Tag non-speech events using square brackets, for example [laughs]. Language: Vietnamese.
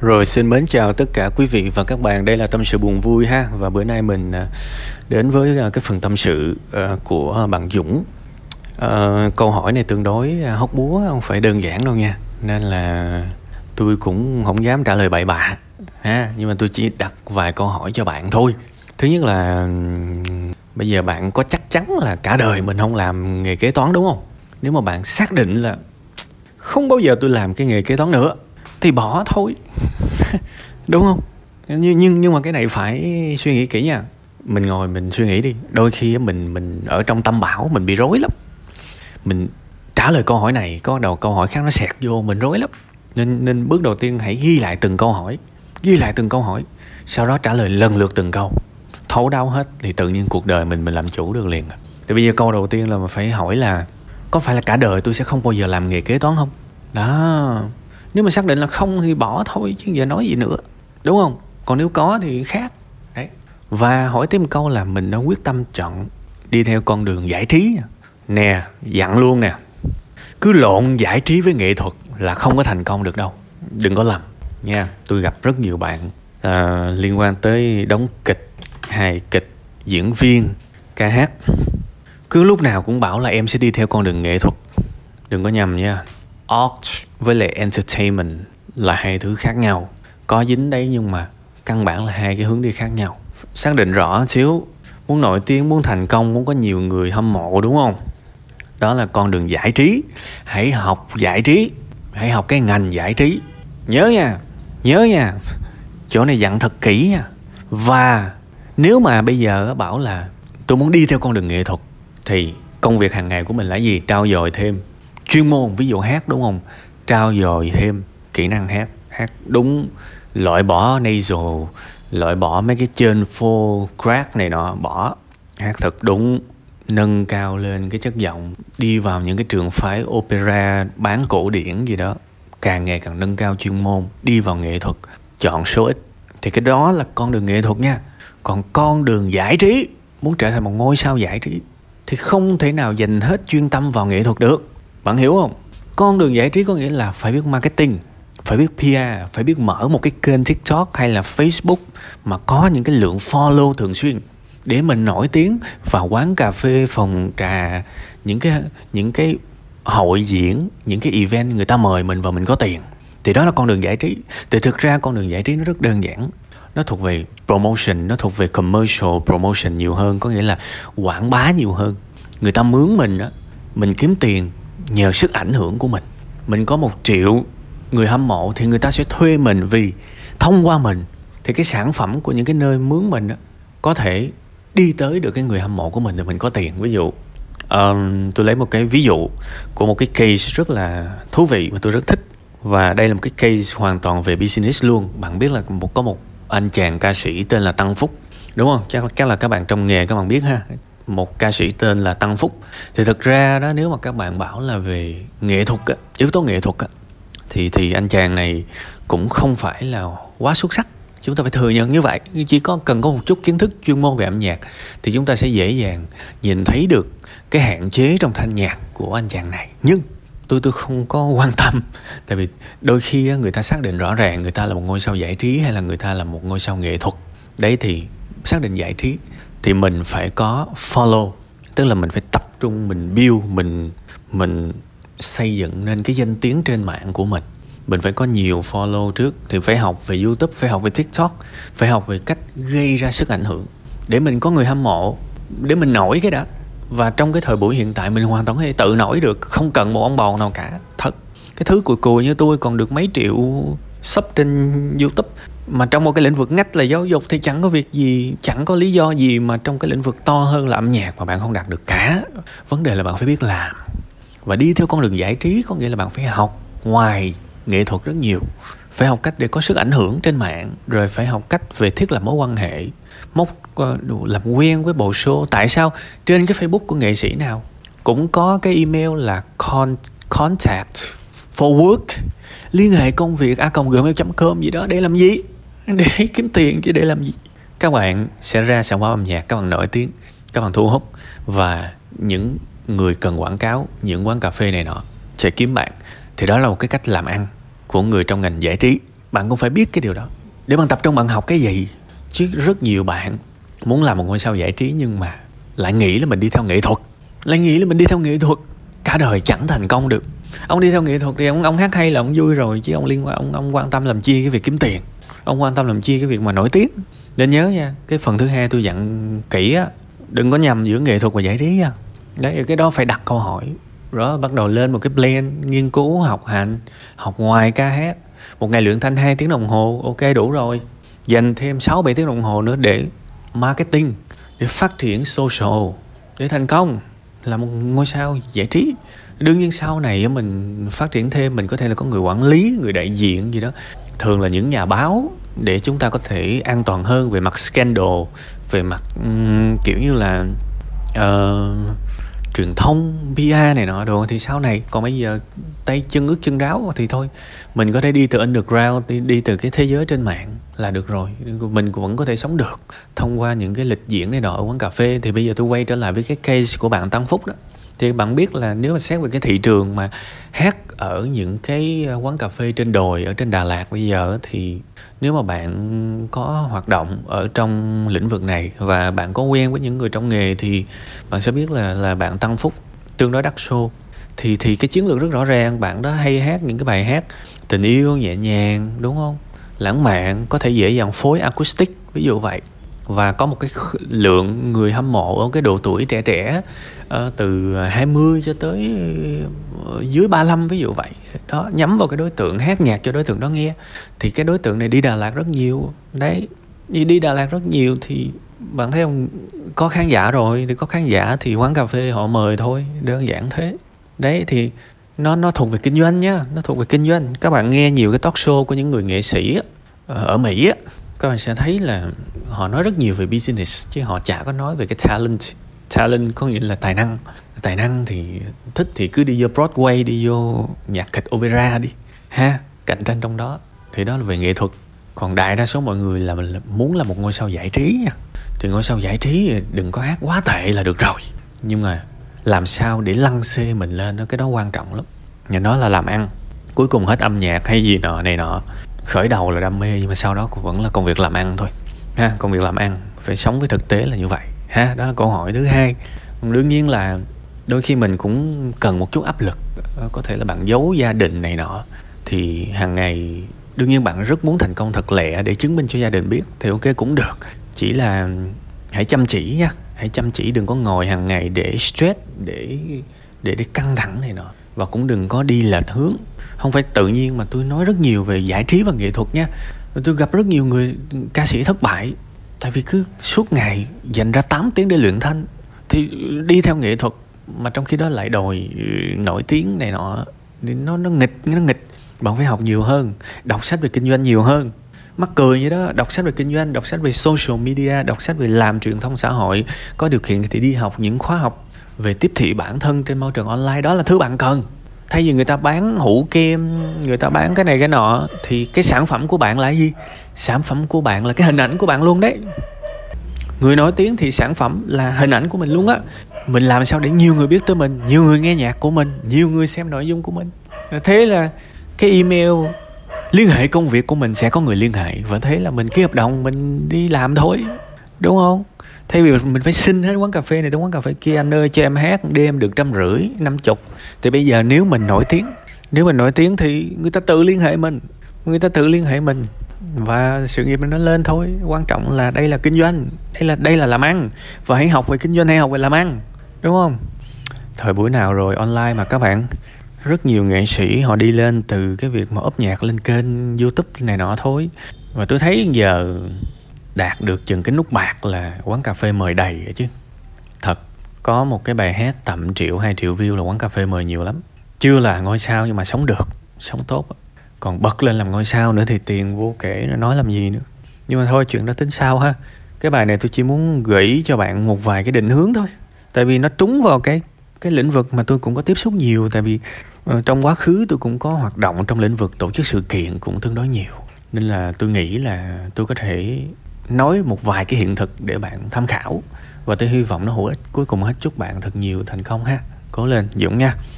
Rồi xin mến chào tất cả quý vị và các bạn. Đây là tâm sự buồn vui ha và bữa nay mình à, đến với à, cái phần tâm sự à, của bạn Dũng. Câu hỏi này tương đối hóc búa không phải đơn giản đâu nha. Nên là tôi cũng không dám trả lời bậy bạ ha, nhưng mà tôi chỉ đặt vài câu hỏi cho bạn thôi. Thứ nhất là bây giờ bạn có chắc chắn là cả đời mình không làm nghề kế toán đúng không? Nếu mà bạn xác định là không bao giờ tôi làm cái nghề kế toán nữa thì bỏ thôi. [laughs] Đúng không? Nhưng nhưng nhưng mà cái này phải suy nghĩ kỹ nha. Mình ngồi mình suy nghĩ đi. Đôi khi mình mình ở trong tâm bảo mình bị rối lắm. Mình trả lời câu hỏi này, có đầu câu hỏi khác nó sẹt vô, mình rối lắm. Nên nên bước đầu tiên hãy ghi lại từng câu hỏi. Ghi lại từng câu hỏi, sau đó trả lời lần lượt từng câu. Thấu đau hết thì tự nhiên cuộc đời mình mình làm chủ được liền à. thì bây giờ câu đầu tiên là mình phải hỏi là, có phải là cả đời tôi sẽ không bao giờ làm nghề kế toán không? Đó nếu mà xác định là không thì bỏ thôi chứ giờ nói gì nữa. Đúng không? Còn nếu có thì khác. Đấy. Và hỏi thêm một câu là mình đã quyết tâm chọn đi theo con đường giải trí nè dặn luôn nè. Cứ lộn giải trí với nghệ thuật là không có thành công được đâu. Đừng có lầm. Nha tôi gặp rất nhiều bạn à, liên quan tới đóng kịch hài kịch diễn viên ca hát. Cứ lúc nào cũng bảo là em sẽ đi theo con đường nghệ thuật. Đừng có nhầm nha art với lại entertainment là hai thứ khác nhau. Có dính đấy nhưng mà căn bản là hai cái hướng đi khác nhau. Xác định rõ xíu, muốn nổi tiếng, muốn thành công, muốn có nhiều người hâm mộ, đúng không? Đó là con đường giải trí. Hãy học giải trí. Hãy học cái ngành giải trí. Nhớ nha nhớ nha. Chỗ này dặn thật kỹ nha. Và nếu mà bây giờ bảo là tôi muốn đi theo con đường nghệ thuật, thì công việc hàng ngày của mình là gì? Trao dồi thêm chuyên môn, ví dụ hát, đúng không? Trao dồi thêm kỹ năng hát. Hát đúng, loại bỏ nasal, loại bỏ mấy cái trên phô crack này nọ, bỏ. Hát thật đúng, nâng cao lên cái chất giọng, đi vào những cái trường phái opera, bán cổ điển gì đó. Càng ngày càng nâng cao chuyên môn, đi vào nghệ thuật. Chọn số ít, thì cái đó là con đường nghệ thuật nha. Còn con đường giải trí, muốn trở thành một ngôi sao giải trí, thì không thể nào dành hết chuyên tâm vào nghệ thuật được bạn hiểu không con đường giải trí có nghĩa là phải biết marketing phải biết PR, phải biết mở một cái kênh TikTok hay là Facebook mà có những cái lượng follow thường xuyên để mình nổi tiếng vào quán cà phê, phòng trà, những cái những cái hội diễn, những cái event người ta mời mình và mình có tiền. Thì đó là con đường giải trí. Thì thực ra con đường giải trí nó rất đơn giản. Nó thuộc về promotion, nó thuộc về commercial promotion nhiều hơn, có nghĩa là quảng bá nhiều hơn. Người ta mướn mình á, mình kiếm tiền nhờ sức ảnh hưởng của mình. Mình có một triệu người hâm mộ thì người ta sẽ thuê mình vì thông qua mình thì cái sản phẩm của những cái nơi mướn mình đó, có thể đi tới được cái người hâm mộ của mình thì mình có tiền. Ví dụ um, tôi lấy một cái ví dụ của một cái case rất là thú vị mà tôi rất thích. Và đây là một cái case hoàn toàn về business luôn. Bạn biết là một có một anh chàng ca sĩ tên là Tăng Phúc. Đúng không? Chắc chắc là các bạn trong nghề các bạn biết ha một ca sĩ tên là Tăng Phúc. Thì thực ra đó nếu mà các bạn bảo là về nghệ thuật á, yếu tố nghệ thuật á, thì thì anh chàng này cũng không phải là quá xuất sắc. Chúng ta phải thừa nhận như vậy. Chỉ có cần có một chút kiến thức chuyên môn về âm nhạc thì chúng ta sẽ dễ dàng nhìn thấy được cái hạn chế trong thanh nhạc của anh chàng này. Nhưng tôi tôi không có quan tâm tại vì đôi khi người ta xác định rõ ràng người ta là một ngôi sao giải trí hay là người ta là một ngôi sao nghệ thuật. Đấy thì xác định giải trí thì mình phải có follow, tức là mình phải tập trung, mình build, mình mình xây dựng nên cái danh tiếng trên mạng của mình. Mình phải có nhiều follow trước, thì phải học về youtube, phải học về tiktok, phải học về cách gây ra sức ảnh hưởng. Để mình có người hâm mộ, để mình nổi cái đã và trong cái thời buổi hiện tại, mình hoàn toàn có thể tự nổi được, không cần một ông bầu nào cả. Thật, cái thứ cùi cùi như tôi còn được mấy triệu sub trên youtube mà trong một cái lĩnh vực ngách là giáo dục thì chẳng có việc gì, chẳng có lý do gì mà trong cái lĩnh vực to hơn là âm nhạc mà bạn không đạt được cả. Vấn đề là bạn phải biết làm. Và đi theo con đường giải trí có nghĩa là bạn phải học ngoài nghệ thuật rất nhiều. Phải học cách để có sức ảnh hưởng trên mạng, rồi phải học cách về thiết lập mối quan hệ mốc làm quen với bộ số tại sao? Trên cái facebook của nghệ sĩ nào cũng có cái email là con, contact for work, liên hệ công việc a gmail.com gì đó để làm gì? Để kiếm tiền chứ để làm gì? Các bạn sẽ ra sản phẩm âm nhạc, các bạn nổi tiếng, các bạn thu hút và những người cần quảng cáo, những quán cà phê này nọ sẽ kiếm bạn. Thì đó là một cái cách làm ăn của người trong ngành giải trí. Bạn cũng phải biết cái điều đó. Để bạn tập trung bạn học cái gì? Chứ rất nhiều bạn muốn làm một ngôi sao giải trí nhưng mà lại nghĩ là mình đi theo nghệ thuật. Lại nghĩ là mình đi theo nghệ thuật. Cả đời chẳng thành công được. Ông đi theo nghệ thuật thì ông ông hát hay là ông vui rồi chứ ông liên quan, ông ông quan tâm làm chi cái việc kiếm tiền ông quan tâm làm chi cái việc mà nổi tiếng. Nên nhớ nha, cái phần thứ hai tôi dặn kỹ á, đừng có nhầm giữa nghệ thuật và giải trí nha. Đấy, cái đó phải đặt câu hỏi. Rồi bắt đầu lên một cái plan nghiên cứu, học hành, học ngoài ca hát. Một ngày luyện thanh 2 tiếng đồng hồ, ok, đủ rồi. Dành thêm 6 7 tiếng đồng hồ nữa để marketing, để phát triển social, để thành công, là một ngôi sao giải trí. Đương nhiên sau này mình phát triển thêm, mình có thể là có người quản lý, người đại diện gì đó thường là những nhà báo để chúng ta có thể an toàn hơn về mặt scandal về mặt um, kiểu như là uh, truyền thông PR này nọ đồ. Thì sau này còn bây giờ tay chân ướt chân ráo thì thôi. Mình có thể đi từ underground đi, đi từ cái thế giới trên mạng là được rồi. Mình cũng vẫn có thể sống được thông qua những cái lịch diễn này nọ ở quán cà phê. Thì bây giờ tôi quay trở lại với cái case của bạn Tăng Phúc đó thì bạn biết là nếu mà xét về cái thị trường mà hát ở những cái ờ, quán cà phê trên đồi ở trên Đà Lạt bây giờ thì nếu mà bạn có hoạt động ở trong lĩnh vực này và bạn có quen với những người trong nghề thì bạn sẽ biết là là bạn tăng phúc tương đối đắt show thì thì cái chiến lược rất rõ ràng, bạn đó hay hát những cái bài hát tình yêu nhẹ nhàng, đúng không? Lãng mạn, có thể dễ dàng phối acoustic, ví dụ vậy và có một cái lượng người hâm mộ ở cái độ tuổi trẻ trẻ uh, từ 20 cho tới ờ, dưới 35 ví dụ vậy. Đó nhắm vào cái đối tượng hát nhạc cho đối tượng đó nghe. Thì cái đối tượng này đi Đà Lạt rất nhiều. Đấy đi đi Đà Lạt rất nhiều thì bạn thấy không? Có khán giả rồi thì có khán giả thì quán cà phê họ mời thôi đơn giản thế. Đấy thì nó nó thuộc về kinh doanh nhá nó thuộc về kinh doanh. Các bạn nghe nhiều cái talk show của những người nghệ sĩ ờ, ở Mỹ á các bạn sẽ thấy là họ nói rất nhiều về business, chứ họ chả có nói về cái talent. Talent có nghĩa là tài năng. Tài năng thì thích thì cứ đi vô Broadway, đi vô nhạc kịch opera đi, ha, cạnh tranh trong đó. Thì đó là về nghệ thuật. Còn đại đa số mọi người là mình muốn là một ngôi sao giải trí nha. Thì ngôi sao giải trí đừng có hát quá tệ là được rồi. Nhưng mà làm sao để lăn xê mình lên đó, cái đó quan trọng lắm. Nhà nó là làm ăn. Cuối cùng hết âm nhạc hay gì nọ này nọ khởi đầu là đam mê, nhưng mà sau đó cũng vẫn là công việc làm ăn thôi, ha. Công việc làm ăn, phải sống với thực tế là như vậy, ha. Đó là câu hỏi thứ hai. Đương nhiên là đôi khi mình cũng cần một chút áp lực ờ, có thể là bạn giấu gia đình này nọ, thì hàng ngày, đương nhiên bạn rất muốn thành công thật lẹ để chứng minh cho gia đình biết thì ok cũng được. Chỉ là hãy chăm chỉ nha, hãy chăm chỉ đừng có ngồi hàng ngày để stress, để để để căng thẳng này nọ và cũng đừng có đi lệch hướng không phải tự nhiên mà tôi nói rất nhiều về giải trí và nghệ thuật nha. Tôi gặp rất nhiều người, ca sĩ thất bại. Tại vì cứ suốt ngày dành ra 8 tiếng để luyện thanh. Thì đi theo nghệ thuật mà trong khi đó lại đòi ừ, nổi tiếng này nọ nó nó nghịch nó nghịch. Bạn phải học nhiều hơn, đọc sách về kinh doanh nhiều hơn mắc cười như đó. Đọc sách về kinh doanh, đọc sách về social media, đọc sách về làm truyền thông xã hội, có điều kiện thì đi học những khóa học về tiếp thị bản thân trên môi trường online, đó là thứ bạn cần. Thay vì người ta bán hũ kem, người ta bán cái này cái nọ, thì cái sản phẩm của bạn là gì? Sản phẩm của bạn là cái hình ảnh của bạn luôn đấy. Người nổi tiếng thì sản phẩm là hình ảnh của mình luôn á. Mình làm sao để nhiều người biết tới mình, nhiều người nghe nhạc của mình, nhiều người xem nội dung của mình. Thế là cái email liên hệ công việc của mình sẽ có người liên hệ và thế là mình ký hợp đồng, mình đi làm thôi, đúng không? Thay vì mình phải xin hết quán cà phê này đến quán cà phê kia, anh ơi cho em hát đêm được trăm rưỡi, năm chục. Thì bây giờ nếu mình nổi tiếng, nếu mình nổi tiếng thì người ta tự liên hệ mình, người ta tự liên hệ mình. Và sự nghiệp nó lên thôi, quan trọng là đây là kinh doanh, đây là đây là làm ăn. Và hãy học về kinh doanh hay học về làm ăn, đúng không? Thời buổi nào rồi, online mà các bạn rất nhiều nghệ sĩ họ đi lên từ cái việc mà ốp nhạc lên kênh youtube này nọ thôi. Và tôi thấy giờ đạt được chừng cái nút bạc là quán cà phê mời đầy chứ. Thật, có một cái bài hát tầm triệu, hai triệu view là quán cà phê mời nhiều lắm. Chưa là ngôi sao nhưng mà sống được, sống tốt. Còn bật lên làm ngôi sao nữa thì tiền vô kể nói làm gì nữa. Nhưng mà thôi, chuyện đó tính sao ha. Cái bài này tôi chỉ muốn gửi cho bạn một vài cái định hướng thôi. Tại vì nó trúng vào cái cái lĩnh vực mà tôi cũng có tiếp xúc nhiều. Tại vì Ờ, trong quá khứ tôi cũng có hoạt động trong lĩnh vực tổ chức sự kiện cũng tương đối nhiều. Nên là tôi nghĩ là tôi có thể nói một vài cái hiện thực để bạn tham khảo. Và tôi hy vọng nó hữu ích. Cuối cùng hết chúc bạn thật nhiều thành công ha. Cố lên, dũng nha.